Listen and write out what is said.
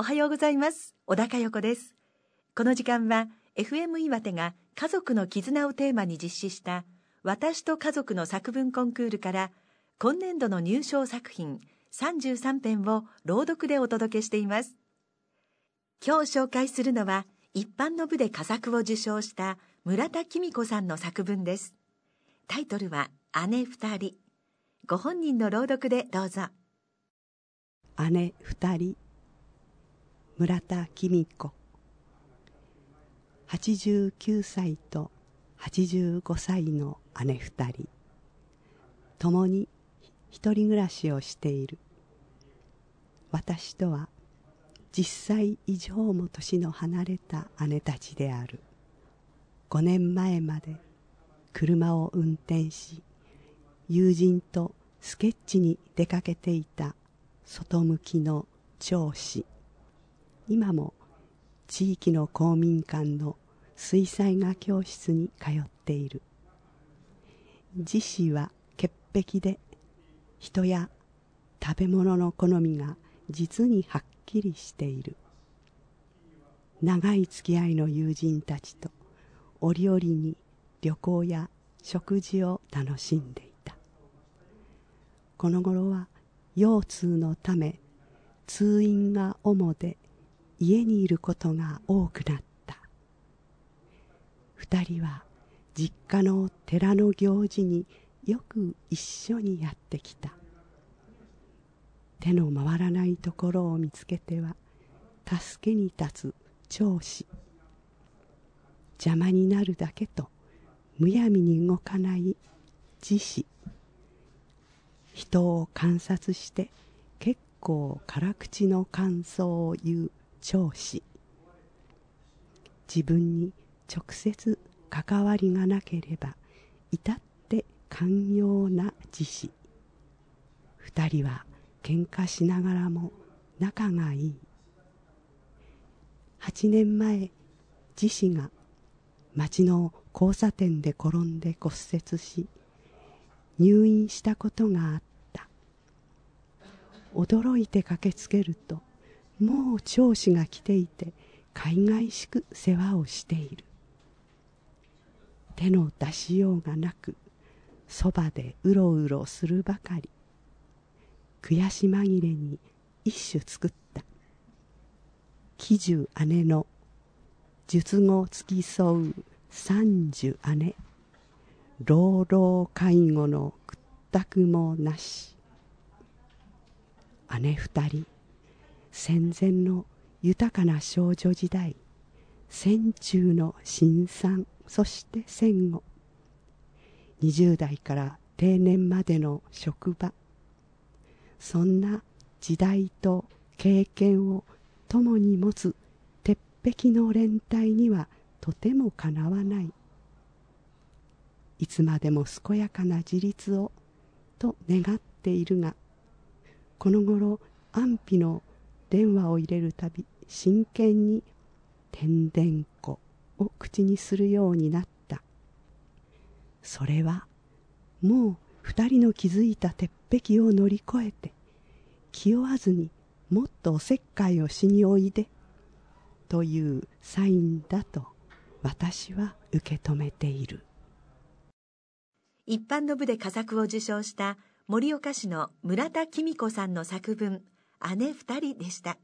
おはようございます。小高横です。この時間は FM 岩手が家族の絆をテーマに実施した私と家族の作文コンクールから今年度の入賞作品33編を朗読でお届けしています。今日紹介するのは一般の部で佳作を受賞した村田紀美子さんの作文です。タイトルは姉二人。ご本人の朗読でどうぞ。姉二人。村田紀美子89歳と85歳の姉二人。共に一人暮らしをしている。私とは10歳以上も年の離れた姉たちである。5年前まで車を運転し友人とスケッチに出かけていた外向きの長子今も地域の公民館の水彩画教室に通っている。自死は潔癖で人や食べ物の好みが実にはっきりしている。長い付き合いの友人たちと折々に旅行や食事を楽しんでいた。この頃は腰痛のため通院が主で家にいることが多くなった。二人は実家の寺の行事によく一緒にやってきた。手の回らないところを見つけては助けに立つ長子。邪魔になるだけとむやみに動かない自死人を観察して結構辛口の感想を言う長子自分に直接関わりがなければ至って寛容な自死二人は喧嘩しながらも仲がいい。8年前自死が町の交差点で転んで骨折し入院したことがあった。驚いて駆けつけるともう長子が来ていて海外しく世話をしている。手の出しようがなくそばでうろうろするばかり。悔し紛れに一種作った。喜寿姉の術後付き添う三十姉。老老介護の屈託もなし。姉二人戦前の豊かな少女時代戦中の辛酸そして戦後20代から定年までの職場そんな時代と経験を共に持つ鉄壁の連帯にはとてもかなわない。いつまでも健やかな自立をと願っているがこの頃安否の電話を入れるたび真剣に「天然子」を口にするようになった。それはもう二人の築いた鉄壁を乗り越えて気負わずにもっとおせっかいをしにおいでというサインだと私は受け止めている。一般の部で佳作を受賞した盛岡市の村田紀美子さんの作文姉二人でした。